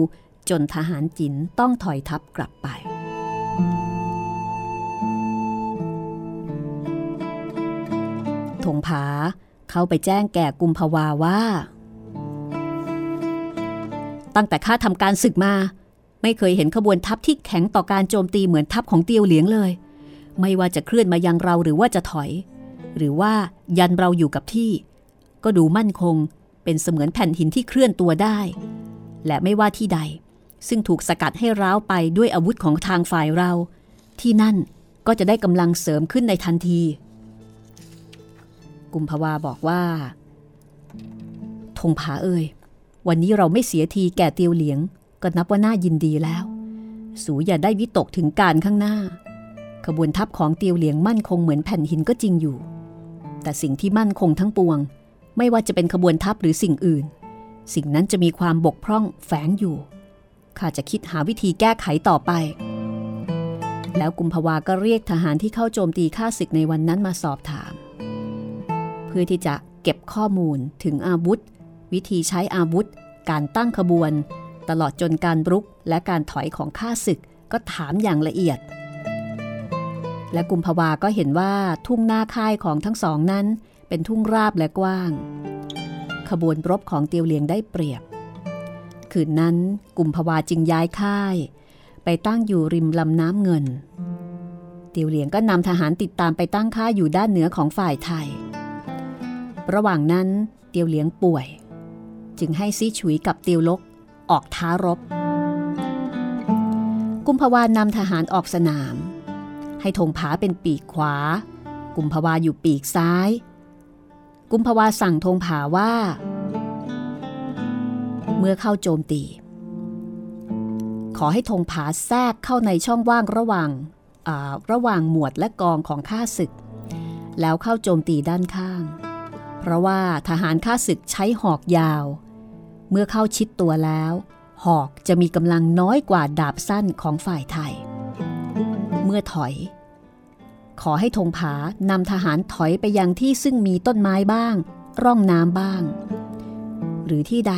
จนทหารจินต้องถอยทัพกลับไป ธงผา เข้าไปแจ้งแก่กุมภาวาว่า ตั้งแต่ข้าทำการศึกมา ไม่เคยเห็นขบวนทัพที่แข็งต่อการโจมตีเหมือนทัพของเตียวเหลียงเลย ไม่ว่าจะเคลื่อนมายังเราหรือว่าจะถอย หรือว่ายันเราอยู่กับที่ ก็ดูมั่นคงเป็นเสมือนแผ่นหินที่เคลื่อนตัวได้ และไม่ว่าที่ใด ซึ่งถูกสกัดให้ร้าวไปด้วยอาวุธของทางฝ่ายเรา ที่นั่นก็จะได้กำลังเสริมขึ้นในทันที กุมภาวาบอกว่าธงผาเอ่ยวันนี้เราไม่เสียทีแก่เตียวเหลียง ก็นับว่าน่ายินดีแล้ว สูอย่าได้วิตกถึงการข้างหน้า ขบวนทัพของเตียวเหลียงมั่นคงเหมือนแผ่นหินก็จริงอยู่ แต่สิ่งที่มั่นคงทั้งปวง ไม่ว่าจะเป็นขบวนทัพหรือสิ่งอื่น สิ่งนั้นจะมีความบกพร่องแฝงอยู่ข้าจะคิดหาวิธีแก้ไขต่อไป แล้วกุมภาวาก็เรียกทหารที่เข้าโจมตีข้าศึกในวันนั้นมาสอบถาม พื่อที่จะเก็บข้อมูลถึงอาวุธ วิธีใช้อาวุธ การตั้งขบวน ตลอดจนการรุกและการถอยของข้าศึกก็ถามอย่างละเอียด และกุมภาวาก็เห็นว่าทุ่งหน้าค่ายของทั้งสองนั้น เป็นทุ่งราบและกว้าง ขบวนรบของเตียวเลียงได้เปรียบ คืนนั้นกุมภาวาจึงย้ายค่าย ไปตั้งอยู่ริมลำน้ำเงิน เตียวเลียงก็นำทหารติดตามไปตั้งค่ายอยู่ด้านเหนือของฝ่ายไทย ระหว่างนั้นเตียวเลียงป่วย จึงให้ซีฉุยกับเตียวลกออกท้ารบ กุมภาวานำทหารออกสนาม ให้ธงผาเป็นปีกขวา กุมภาวาอยู่ปีกซ้าย กุมภาวาสั่งธงผาว่า เมื่อเข้าโจมตี ขอให้ธงผาแทรกเข้าในช่องว่างระหว่างระหว่างหมวดและกองของข้าศึก แล้วเข้าโจมตีด้านข้าง เพราะว่าทหารข้าศึกใช้หอกยาว เมื่อเข้าชิดตัวแล้ว หอกจะมีกำลังน้อยกว่าดาบสั้นของฝ่ายไทย เมื่อถอย ขอให้ธงผานำทหารถอยไปยังที่ซึ่งมีต้นไม้บ้าง ร่องน้ำบ้าง หรือที่ใด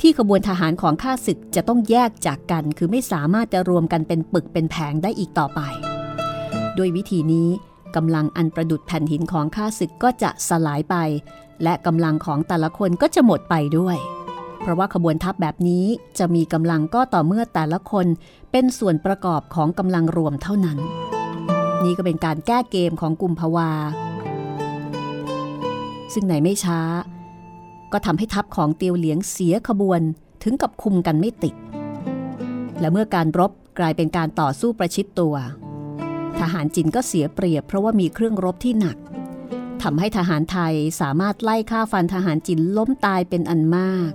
ที่ขบวนทหารของข้าศึกจะต้องแยกจากกัน คือไม่สามารถจะรวมกันเป็นปึกเป็นแผงได้อีกต่อไป ด้วยวิธีนี้ กำลังอันประดุดแผ่นหินของข้าศึกก็จะสลายไป และกำลังของแต่ละคนก็จะหมดไปด้วย เพราะว่าขบวนทัพแบบนี้จะมีกำลังก็ต่อเมื่อแต่ละคนเป็นส่วนประกอบของกำลังรวมเท่านั้น นี่ก็เป็นการแก้เกมของกุมภาวา ซึ่งไหนไม่ช้า ก็ทำให้ทัพของเตียวเหลียงเสียขบวนถึงกับคุมกันไม่ติด และเมื่อการรบกลายเป็นการต่อสู้ประชิดตัว ทหารจินก็เสียเปรียบเพราะว่ามีเครื่องรบที่หนักทำให้ทหารไทยสามารถไล่ฆ่าฟันทหารจินล้มตายเป็นอันมาก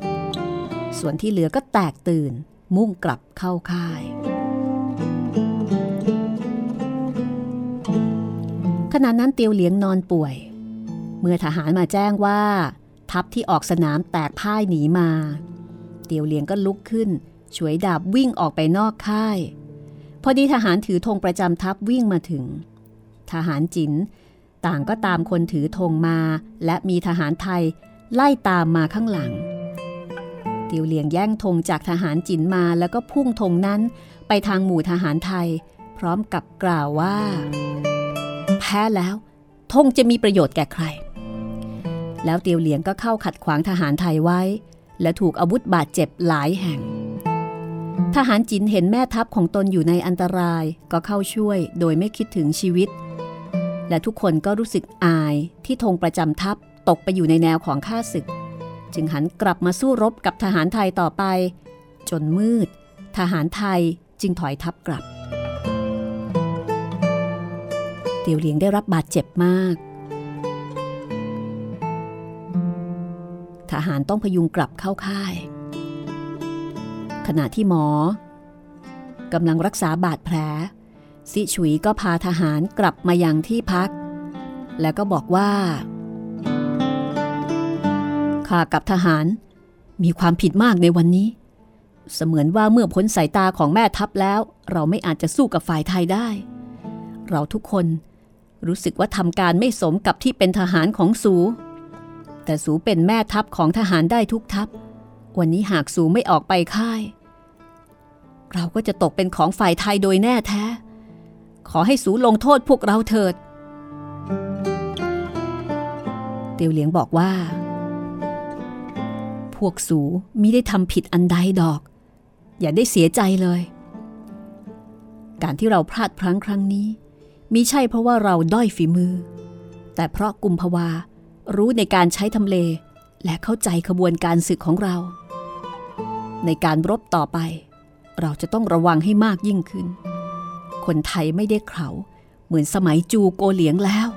ส่วนที่เหลือก็แตกตื่นมุ่งกลับเข้าค่าย ขณะนั้นเตียวเหลียงนอนป่วย เมื่อทหารมาแจ้งว่า ทัพที่ออกสนามแตกพ่ายหนีมา เตียวเหลียงก็ลุกขึ้น ช่วยดาบวิ่งออกไปนอกค่าย พอดีทหารถือธงประจำทัพวิ่งมาถึง ทหารจินต่างก็ตามคนถือธงมา และมีทหารไทยไล่ตามมาข้างหลังเตียวเหลียงแย่งธงจากทหารจินมาแล้วก็พุ่งธงนั้นไปทางหมู่ทหารไทย พร้อมกับกล่าวว่า แพ้แล้วธงจะมีประโยชน์แก่ใคร แล้วเตียวเหลียงก็เข้าขัดขวางทหารไทยไว้ และถูกอาวุธบาดเจ็บหลายแห่ง ทหารจินเห็นแม่ทัพของตนอยู่ในอันตรายก็เข้าช่วยโดยไม่คิดถึงชีวิต และทุกคนก็รู้สึกอายที่ธงประจำทัพตกไปอยู่ในแนวของข้าศึก จึงหันกลับมาสู้รบกับทหารไทยต่อไป จนมืด ทหารไทยจึงถอยทัพกลับ เตียวเหลียงได้รับบาดเจ็บมาก ทหารต้องพยุงกลับเข้าค่าย ขณะที่หมอกำลังรักษาบาดแผลซิฉุยก็พาทหารกลับมายังที่พัก แล้วก็บอกว่าข้ากับทหารมีความผิดมากในวันนี้ เสมือนว่าเมื่อพ้นสายตาของแม่ทัพแล้ว เราไม่อาจจะสู้กับฝ่ายไทยได้ เราทุกคนรู้สึกว่าทำการไม่สมกับที่เป็นทหารของสู แต่สูเป็นแม่ทัพของทหารได้ทุกทัพ วันนี้หากสูไม่ออกไปค่าย เราก็จะตกเป็นของฝ่ายไทยโดยแน่แท้ ขอให้สูลงโทษพวกเราเถิด เตียวเหลียงบอกว่า พวกสูมิได้ทำผิดอันใดดอก อย่าได้เสียใจเลย การที่เราพลาดพลั้งครั้งนี้มิใช่เพราะว่าเราด้อยฝีมือ แต่เพราะกุมภาวารู้ในการใช้ทำเลและเข้าใจขบวนการศึกของเรา ในการรบต่อไป เราจะต้องระวังให้มากยิ่งขึ้น คนไทยไม่ได้เขาเหมือนสมัยจูโกเหลียงแล้ว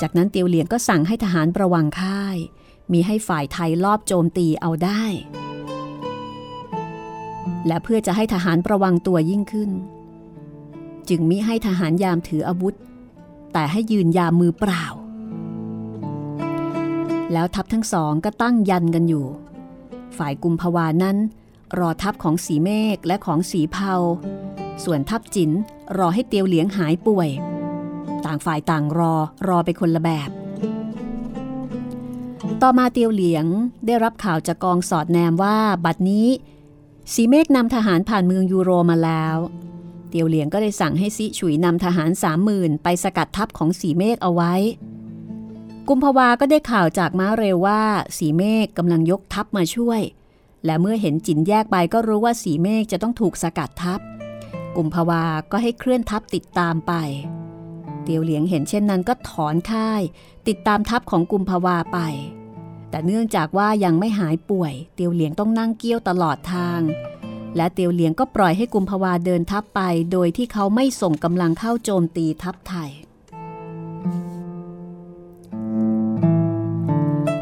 จากนั้นเตียวเหลียงก็สั่งให้ทหารระวังค่าย มีให้ฝ่ายไทยลอบโจมตีเอาได้ และเพื่อจะให้ทหารระวังตัวยิ่งขึ้น จึงมิให้ทหารยามถืออาวุธ แต่ให้ยืนยามมือเปล่า แล้วทัพทั้งสองก็ตั้งยันกันอยู่ ฝ่ายกุมภาวานั้น รอทัพของสีเมฆและของสีเผาส่วนทัพจินรอให้เตียวเหลียงหายป่วย ต่างฝ่ายต่างรอรอไปคนละแบบ ต่อมาเตียวเหลียงได้รับข่าวจากกองสอดแนมว่าบัดนี้ สีเมฆนำทหารผ่านเมืองยูโรมาแล้ว เตียวเหลียงก็ได้สั่งให้ซิฉุยนำทหารสามหมื่นไปสกัดทัพของสีเมฆเอาไว้ กุมภาวาก็ได้ข่าวจากม้าเร็วว่า สีเมฆกำลังยกทัพมาช่วย และเมื่อเห็นจินแยกไปก็รู้ว่าสีเมฆจะต้องถูกสกัดทัพ กุมภาวาก็ให้เคลื่อนทัพติดตามไป เตียวเหลียงเห็นเช่นนั้นก็ถอนค่าย ติดตามทัพของกุมภาวาไป แต่เนื่องจากว่ายังไม่หายป่วย เตียวเหลียงต้องนั่งเกี้ยวตลอดทาง และเตียวเหลียงก็ปล่อยให้กุมภาวาเดินทัพไป โดยที่เขาไม่ส่งกำลังเข้าโจมตีทัพไทย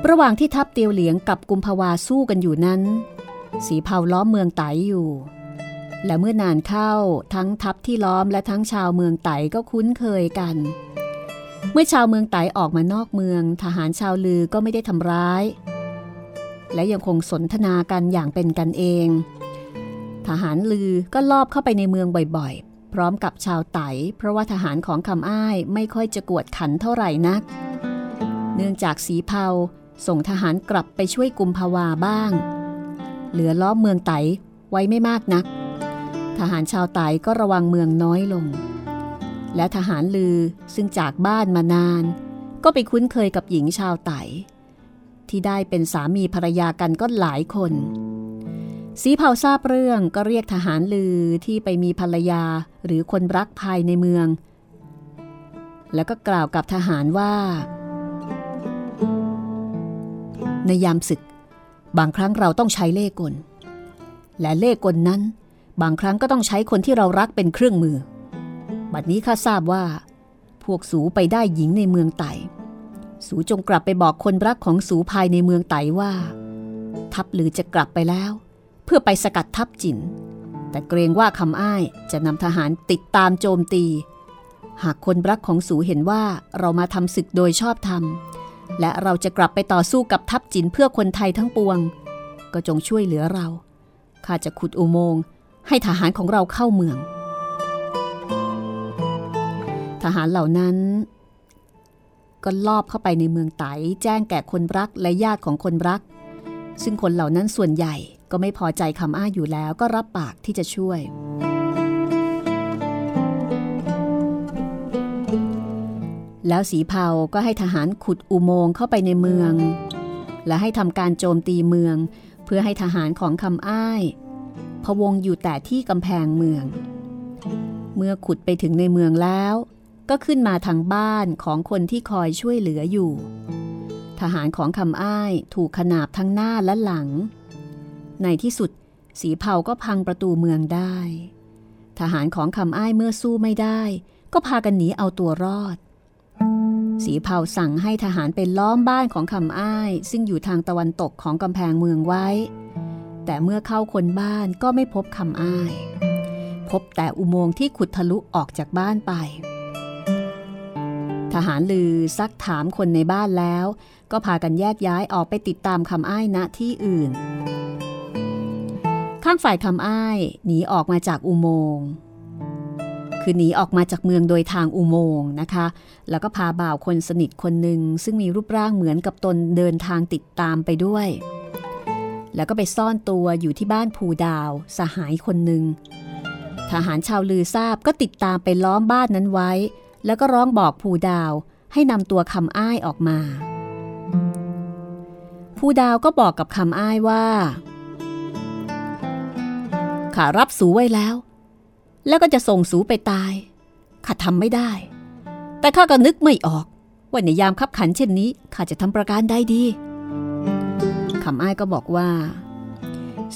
ระหว่างที่ทัพเตียวเหลียงกับกุมภาวาสู้กันอยู่นั้น สีเผาล้อมเมืองไตอยู่ และเมื่อนานเข้าทั้งทัพที่ล้อมและทั้งชาวเมืองไตก็คุ้นเคยกัน เมื่อชาวเมืองไตออกมานอกเมือง ทหารชาวลือก็ไม่ได้ทำร้าย และยังคงสนทนากันอย่างเป็นกันเอง ทหารลือก็ลอบเข้าไปในเมืองบ่อยๆ พร้อมกับชาวไตเพราะว่าทหารของคำอ้ายไม่ค่อยจะกวดขันเท่าไหร่นัก เนื่องจากสีเผา ส่งทหารกลับไปช่วยกุมภาวาบ้าง เหลือล้อมเมืองไตไว้ไม่มากนัก ทหารชาวไตก็ระวังเมืองน้อยลง และทหารลือซึ่งจากบ้านมานาน ก็ไปคุ้นเคยกับหญิงชาวไตที่ได้เป็นสามีภรรยากันก็หลายคนสีเผาทราบเรื่องก็เรียกทหารลือที่ไปมีภรรยาหรือคนรักภายในเมือง แล้วก็กล่าวกับทหารว่า ในยามศึก บางครั้งเราต้องใช้เล่กล และเล่กลนั้น บางครั้งก็ต้องใช้คนที่เรารักเป็นเครื่องมือ บัดนี้ข้าทราบว่า พวกสูไปได้หญิงในเมืองไต่สูจงกลับไปบอกคนรักของสูภายในเมืองไต่ว่า ทัพหรือจะกลับไปแล้ว เพื่อไปสกัดทัพจินแต่เกรงว่าคำอ้ายจะนำทหารติดตามโจมตี หากคนรักของสูเห็นว่าเรามาทำศึกโดยชอบธรรม และเราจะกลับไปต่อสู้กับทัพจินเพื่อคนไทยทั้งปวง ก็จงช่วยเหลือเราข้าจะขุดอุโมงค์ให้ทหารของเราเข้าเมือง ทหารเหล่านั้น ก็ลอบเข้าไปในเมืองไตแจ้งแก่คนรักและญาติของคนรัก ซึ่งคนเหล่านั้นส่วนใหญ่ก็ไม่พอใจคำอ้าอยู่แล้วก็รับปากที่จะช่วย แล้วสีเผาก็ให้ทหารขุดอุโมงค์เข้าไปในเมือง และให้ทำการโจมตีเมือง เพื่อให้ทหารของคำอ้ายพวงอยู่แต่ที่กำแพงเมือง เมื่อขุดไปถึงในเมืองแล้ว ก็ขึ้นมาทางบ้านของคนที่คอยช่วยเหลืออยู่ ทหารของคำอ้ายถูกขนาบทั้งหน้าและหลัง ในที่สุดสีเผาก็พังประตูเมืองได้ ทหารของคำอ้ายเมื่อสู้ไม่ได้ ก็พากันหนีเอาตัวรอด สีเผาสั่งให้ทหารไปล้อมบ้านของคำอ้าย ซึ่งอยู่ทางตะวันตกของกำแพงเมืองไว้ แต่เมื่อเข้าคนบ้านก็ไม่พบคำอ้าย พบแต่อุโมงค์ที่ขุดทะลุออกจากบ้านไป ทหารลือซักถามคนในบ้านแล้ว ก็พากันแยกย้ายออกไปติดตามคำอ้ายณที่อื่น ข้างฝ่ายคำอ้ายหนีออกมาจากอุโมงค์ คือหนีออกมาจากเมืองโดยทางอุโมงค์นะคะ แล้วก็พาบ่าวคนสนิทคนหนึ่งซึ่งมีรูปร่างเหมือนกับตนเดินทางติดตามไปด้วย แล้วก็ไปซ่อนตัวอยู่ที่บ้านภูดาว สหายคนหนึ่งทหารชาวลือทราบก็ติดตามไปล้อมบ้านนั้นไว้ แล้วก็ร้องบอกภูดาวให้นำตัวคำอ้ายออกมาภูดาวก็บอกกับคำอ้ายว่าข้ารับสูไว้แล้ว แล้วก็จะส่งสูไปตาย ข้าทำไม่ได้ แต่ข้าก็นึกไม่ออก ว่าในยามขับขันเช่นนี้ข้าจะทำประการใดดีคำอ้ายก็บอกว่า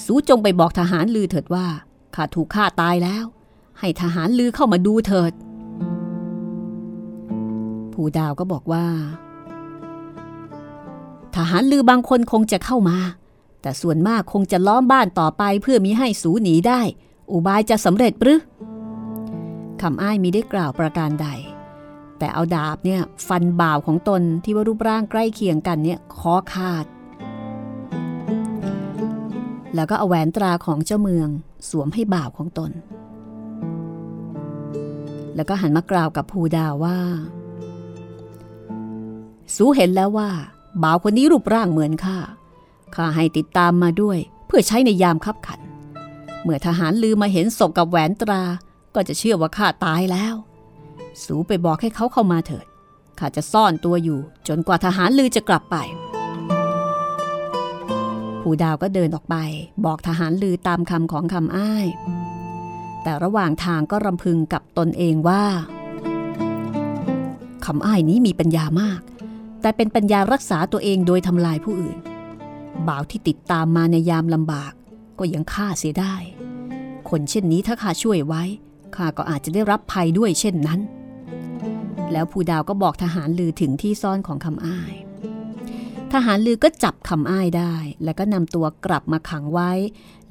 สูจงไปบอกทหารลือเถิดว่าข้าถูกฆ่าตายแล้ว ให้ทหารลือเข้ามาดูเถิด ผู้ดาวก็บอกว่า ทหารลือบางคนคงจะเข้ามา แต่ส่วนมากคงจะล้อมบ้านต่อไปเพื่อมิให้สูหนีได้ อุบายจะสำเร็จหรือคำอ้ายมีได้กล่าวประการใด แต่เอาดาบเนี่ยฟันบ่าวของตนที่ว่ารูปร่างใกล้เคียงกันเนี่ยคอขาด แล้วก็เอาแหวนตราของเจ้าเมืองสวมให้บ่าวของตน แล้วก็หันมากล่าวกับภูดาวว่าสูเห็นแล้วว่าบ่าวคนนี้รูปร่างเหมือนข้าข้าให้ติดตามมาด้วย เพื่อใช้ในยามคับขัน เมื่อทหารลือมาเห็นศพกับแหวนตรา ก็จะเชื่อว่าข้าตายแล้ว สูไปบอกให้เขาเข้ามาเถิด ข้าจะซ่อนตัวอยู่ จนกว่าทหารลือจะกลับไป ผู้ดาวก็เดินออกไป บอกทหารลือตามคำของคำอ้าย แต่ระหว่างทางก็รำพึงกับตนเองว่าคำอ้ายนี้มีปัญญามาก แต่เป็นปัญญารักษาตัวเองโดยทำลายผู้อื่น บ่าวที่ติดตามมาในยามลำบาก ก็ยังฆ่าเสียได้ คนเช่นนี้ถ้าข้าช่วยไว้ข้าก็อาจจะได้รับภัยด้วยเช่นนั้น แล้วผู้ดาวก็บอกทหารลือถึงที่ซ่อนของคำอ้าย ทหารลือก็จับคำอ้ายได้ แล้วก็นำตัวกลับมาขังไว้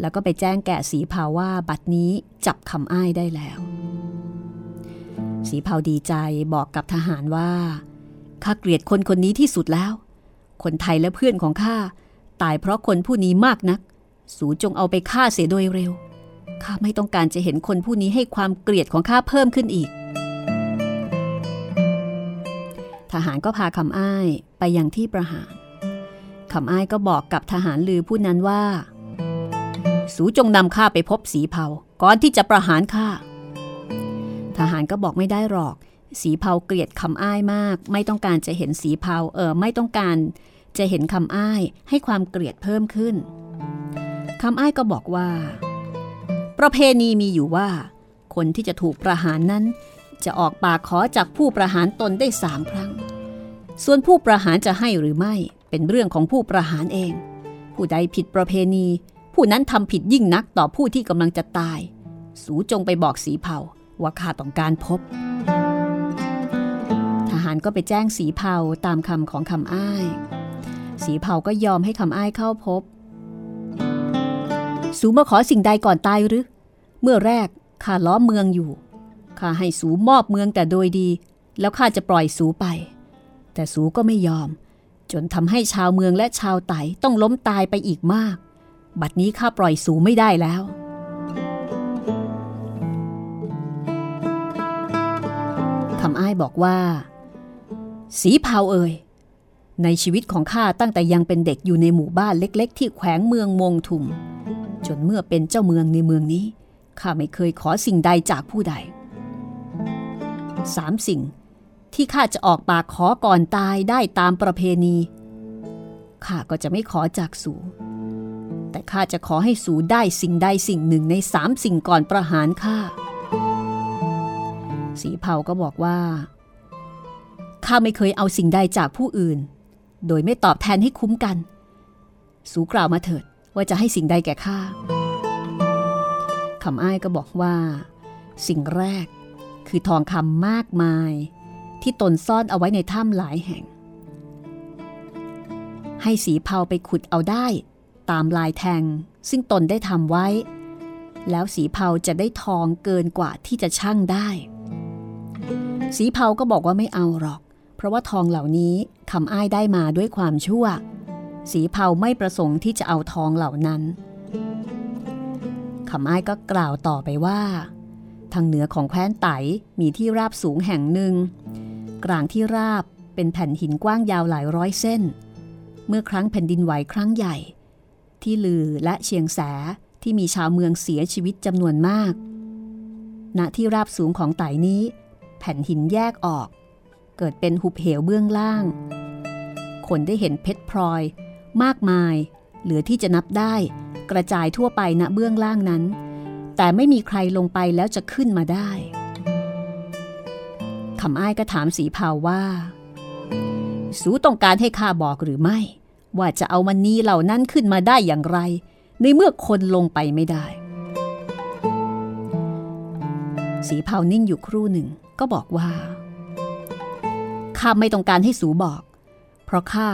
แล้วก็ไปแจ้งแก่สีเผาว่าบัดนี้จับคำอ้ายได้แล้ว สีเผาดีใจบอกกับทหารว่าข้าเกลียดคนคนนี้ที่สุดแล้ว คนไทยและเพื่อนของข้าตายเพราะคนผู้นี้มากนัก สูจงเอาไปฆ่าเสียโดยเร็ว ข้าไม่ต้องการจะเห็นคนผู้นี้ให้ความเกลียดของข้าเพิ่มขึ้นอีก ทหารก็พาคำอ้ายไปยังที่ประหารคำอ้ายก็บอกกับทหารลือผู้นั้นว่า สูจงนำข้าไปพบสีเผา ก่อนที่จะประหารข้า ทหารก็บอกไม่ได้หรอก สีเผาเกลียดคำอ้ายมาก ไม่ต้องการจะเห็นสีเผาเออไม่ต้องการจะเห็นคำอ้ายให้ความเกลียดเพิ่มขึ้น คำอ้ายก็บอกว่า ประเพณีมีอยู่ว่า คนที่จะถูกประหารนั้น จะออกปากขอจากผู้ประหารตนได้สามครั้ง ส่วนผู้ประหารจะให้หรือไม่เป็นเรื่องของผู้ประหารเอง ผู้ใดผิดประเพณี ผู้นั้นทำผิดยิ่งนักต่อผู้ที่กำลังจะตาย สูจงไปบอกสีเผาว่าข้าต้องการพบ ทหารก็ไปแจ้งสีเผาตามคำของคำอ้าย สีเผาก็ยอมให้คำอ้ายเข้าพบ สูมาขอสิ่งใดก่อนตายหรือ เมื่อแรกข้าล้อมเมืองอยู่ ข้าให้สูมอบเมืองแต่โดยดี แล้วข้าจะปล่อยสูไป แต่สูก็ไม่ยอม จนทำให้ชาวเมืองและชาวไต่ต้องล้มตายไปอีกมาก บัดนี้ข้าปล่อยสูไม่ได้แล้วคำอ้ายบอกว่า สีเผาเอ่ยในชีวิตของข้าตั้งแต่ยังเป็นเด็กอยู่ในหมู่บ้านเล็ก ๆ ที่แขวงเมืองมงทุม จนเมื่อเป็นเจ้าเมืองในเมืองนี้ ข้าไม่เคยขอสิ่งใดจากผู้ใดสามสิ่งที่ข้าจะออกปากขอก่อนตายได้ตามประเพณี ข้าก็จะไม่ขอจากสู แต่ข้าจะขอให้สูได้สิ่งใดสิ่งหนึ่งในสามสิ่งก่อนประหารข้า สีเผาก็บอกว่า ข้าไม่เคยเอาสิ่งใดจากผู้อื่น โดยไม่ตอบแทนให้คุ้มกัน สูกล่าวมาเถิด ว่าจะให้สิ่งใดแก่ข้าคำอ้ายก็บอกว่า สิ่งแรกคือทองคำมากมาย ที่ตนซ่อนเอาไว้ในถ้ำหลายแห่ง ให้สีเผาไปขุดเอาได้ตามลายแทงซึ่งตนได้ทำไว้ แล้วสีเผาจะได้ทองเกินกว่าที่จะช่างได้ สีเผาก็บอกว่าไม่เอาหรอก เพราะว่าทองเหล่านี้คำอ้ายได้มาด้วยความชั่ว สีเผาไม่ประสงค์ที่จะเอาทองเหล่านั้นคำอ้ายก็กล่าวต่อไปว่า ทางเหนือของแคว้นไตมีที่ราบสูงแห่งหนึ่ง กลางที่ราบเป็นแผ่นหินกว้างยาวหลายร้อยเส้น เมื่อครั้งแผ่นดินไหวครั้งใหญ่ ที่ลือและเชียงแสที่มีชาวเมืองเสียชีวิตจำนวนมาก ณที่ราบสูงของไตนี้ แผ่นหินแยกออก เกิดเป็นหุบเหวเบื้องล่าง คนได้เห็นเพชรพลอย มากมาย เหลือที่จะนับได้ กระจายทั่วไปณเบื้องล่างนั้น แต่ไม่มีใครลงไปแล้วจะขึ้นมาได้คำอ้ายก็ถามสีเผาว่า สูต้องการให้ข้าบอกหรือไม่ ว่าจะเอามันนี้เหล่านั้นขึ้นมาได้อย่างไร ในเมื่อคนลงไปไม่ได้ สีเผานิ่งอยู่ครู่หนึ่งก็บอกว่าข้าไม่ต้องการให้สูบอก เพราะข้า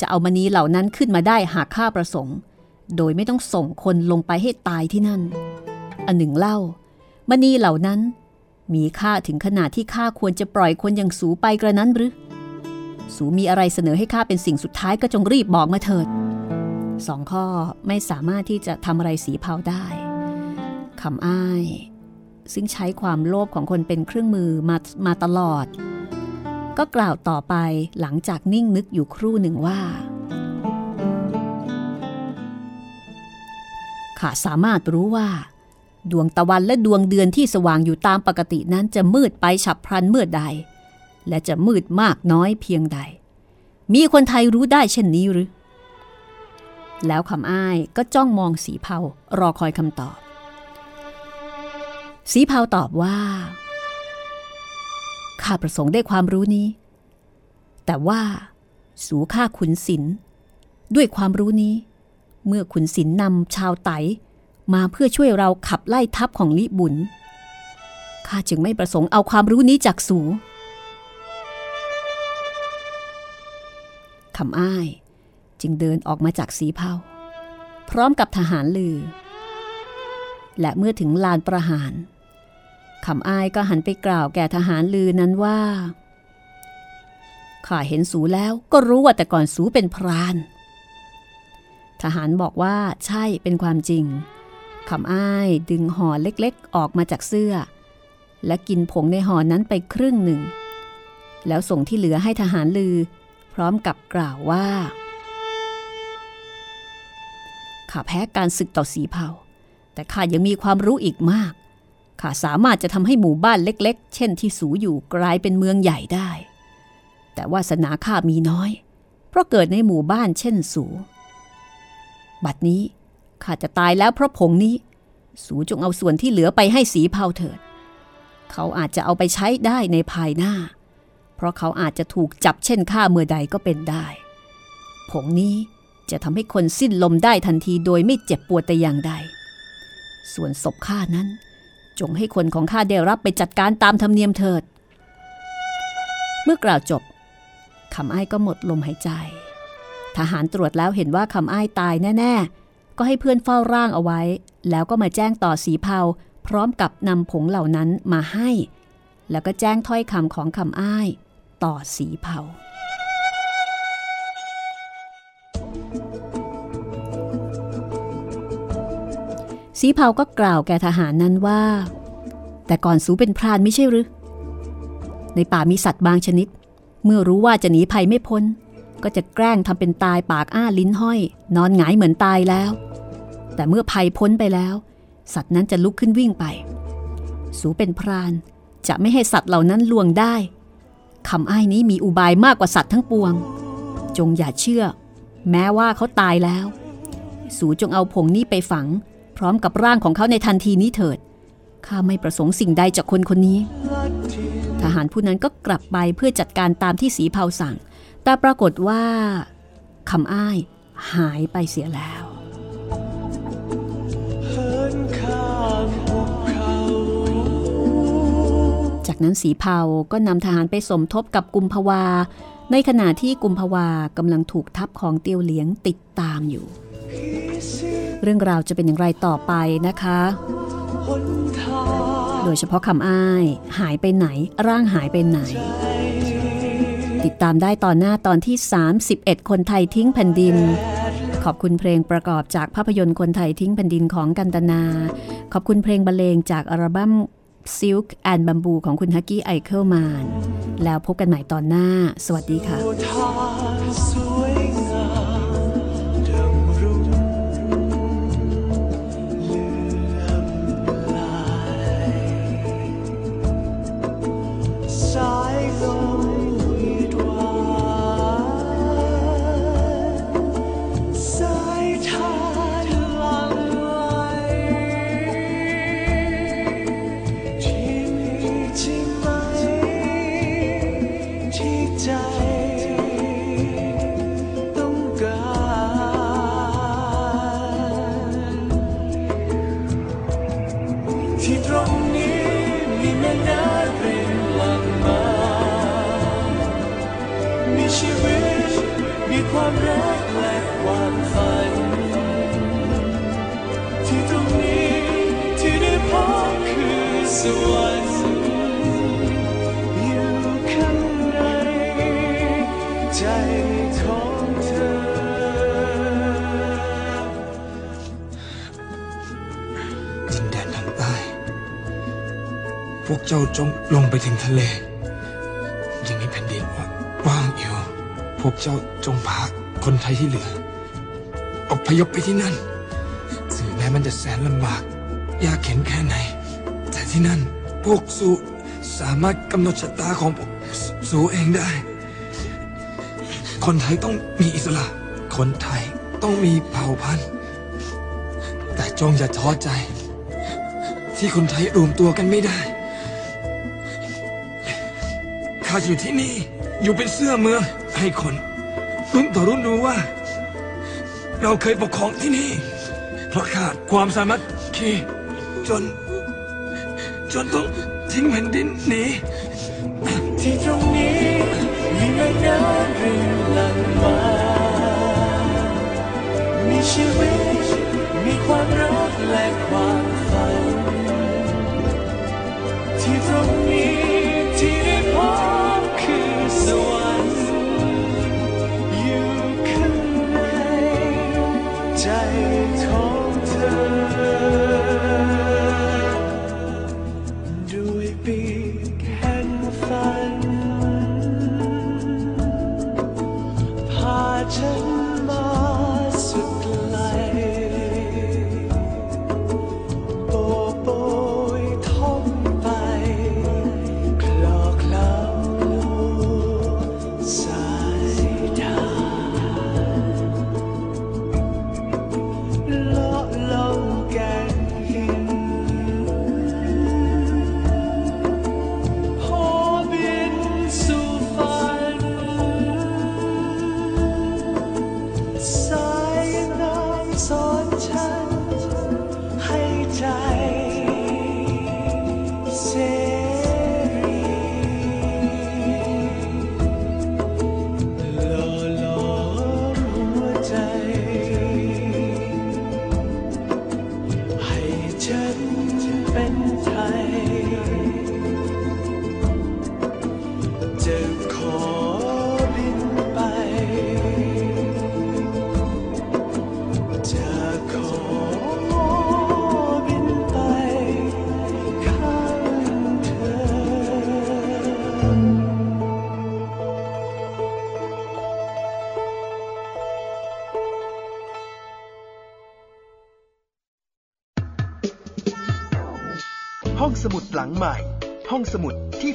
จะเอามณีเหล่านั้นขึ้นมาได้หากข้าประสงค์ โดยไม่ต้องส่งคนลงไปให้ตายที่นั่น อันหนึ่งเล่ามณีเหล่านั้น มีค่าถึงขนาดที่ข้าควรจะปล่อยคนอย่างสูไปกระนั้นหรือ สูมีอะไรเสนอให้ข้าเป็นสิ่งสุดท้ายก็จงรีบบอกมาเถิดสองข้อไม่สามารถที่จะทำอะไรสีเผาได้คำอ้าย ซึ่งใช้ความโลภของคนเป็นเครื่องมือมามาตลอด ก็กล่าวต่อไปหลังจากนิ่งนึกอยู่ครู่หนึ่งว่า ข้าสามารถรู้ว่า ดวงตะวันและดวงเดือนที่สว่างอยู่ตามปกตินั้นจะมืดไปฉับพลันเมื่อใด และจะมืดมากน้อยเพียงใด มีคนไทยรู้ได้เช่นนี้หรือ แล้วคำอ้ายก็จ้องมองสีเผารอคอยคำตอบ สีเผาตอบว่า ข้าประสงค์ได้ความรู้นี้ แต่ว่า สูข้าขุนศิลด้วยความรู้นี้ เมื่อขุนศิลนำชาวไตมาเพื่อช่วยเราขับไล่ทัพของลิบุญข้าจึงไม่ประสงค์เอาความรู้นี้จากสูคำอ้ายจึงเดินออกมาจากสีเผาพร้อมกับทหารลือ และเมื่อถึงลานประหาร คำอ้ายก็หันไปกล่าวแก่ทหารลือนั้นว่า ข้าเห็นสูแล้วก็รู้ว่าแต่ก่อนสูเป็นพราน ทหารบอกว่าใช่เป็นความจริงคำอ้ายดึงห่อเล็กๆ ออกมาจากเสื้อ และกินผงในห่อนั้นไปครึ่งหนึ่ง แล้วส่งที่เหลือให้ทหารลือ พร้อมกับกล่าวว่าข้าแพ้การศึกต่อสีเผาแต่ข้ายังมีความรู้อีกมาก ข้าสามารถจะทำให้หมู่บ้านเล็ก ๆ เช่นที่สูอยู่กลายเป็นเมืองใหญ่ได้ แต่วาสนาข้ามีน้อย เพราะเกิดในหมู่บ้านเช่นสู บัดนี้ข้าจะตายแล้วเพราะผงนี้ สูจงเอาส่วนที่เหลือไปให้สีเผาเถิด เขาอาจจะเอาไปใช้ได้ในภายหน้า เพราะเขาอาจจะถูกจับเช่นข้าเมื่อใดก็เป็นได้ ผงนี้จะทำให้คนสิ้นลมได้ทันทีโดยไม่เจ็บปวดแต่อย่างใด ส่วนศพข้านั้น จงให้คนของข้าได้รับไปจัดการตามธรรมเนียมเถิด เมื่อกล่าวจบคำอ้ายก็หมดลมหายใจ ทหารตรวจแล้วเห็นว่าคำอ้ายตายแน่ ๆ ก็ให้เพื่อนเฝ้าร่างเอาไว้ แล้วก็มาแจ้งต่อสีเผาพร้อมกับนำผงเหล่านั้นมาให้ แล้วก็แจ้งถ้อยคำของคำอ้าย ต่อสีเผา สีเผาก็กล่าวแก่ทหารนั้นว่า แต่ก่อนสูเป็นพรานไม่ใช่หรือ ในป่ามีสัตว์บางชนิด เมื่อรู้ว่าจะหนีภัยไม่พ้น ก็จะแกล้งทำเป็นตายปากอ้าลิ้นห้อย นอนหงายเหมือนตายแล้ว แต่เมื่อภัยพ้นไปแล้ว สัตว์นั้นจะลุกขึ้นวิ่งไป สูเป็นพรานจะไม่ให้สัตว์เหล่านั้นลวงได้คำอ้ายนี้มีอุบายมากกว่าสัตว์ทั้งปวง จงอย่าเชื่อ แม้ว่าเขาตายแล้ว สูจงเอาผงนี้ไปฝัง พร้อมกับร่างของเขาในทันทีนี้เถิด ข้าไม่ประสงค์สิ่งใดจากคนคนนี้ ทหารผู้นั้นก็กลับไปเพื่อจัดการตามที่สีเผาสั่ง แต่ปรากฏว่าคำอ้ายหายไปเสียแล้ว จากนั้นสีเผาก็นำทหารไปสมทบกับกุมภาวา ในขณะที่กุมภาวากำลังถูกทัพของเตียวเหลียงติดตามอยู่ เรื่องราวจะเป็นอย่างไรต่อไปนะคะ โดยเฉพาะคำอ้าย หายไปไหน ร่างหายไปไหน ติดตามได้ตอนหน้าตอนที่ 31 คนไทยทิ้งแผ่นดิน ขอบคุณเพลงประกอบจากภาพยนตร์คนไทยทิ้งแผ่นดินของกันตนา ขอบคุณเพลงบรรเลงจากอัลบั้ม Silk and Bamboo ของคุณฮักกี้ไอเคิลมาน แล้วพบกันใหม่ตอนหน้า สวัสดีค่ะ ดินแดนทางใต้ พวกเจ้าจงลงไปถึงทะเล ยังมีแผ่นดินว่างอยู่ พวกเจ้าจงพาคนไทยที่เหลืออพยพไปที่นั่นถึงแม้มันจะแสนลำบาก ยากเข็นแค่ไหน ที่นั่น พวกสูสามารถกำหนดชะตาของพวกสูเองได้ คนไทยต้องมีอิสระ คนไทยต้องมีเผ่าพันธุ์ แต่จงอย่าท้อใจ ที่คนไทยรวมตัวกันไม่ได้ ข้าอยู่ที่นี่ อยู่เป็นเสื้อเมืองให้คนรุ่นต่อรุ่นรู้ว่า เราเคยปกครองที่นี่ เพราะขาดความสามัคคีจน จนต้องทิ้งแผ่นดินหนีที่ตรงนี้มีแม่น้ำรินหลั่งมามีชีวิต มีความรักและความฝัน ที่ตรงนี้ที่ได้พบคือสวรรค์อยู่ข้างในใจของเธอ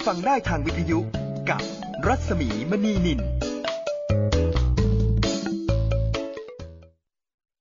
ฟังได้ทางวิทยุ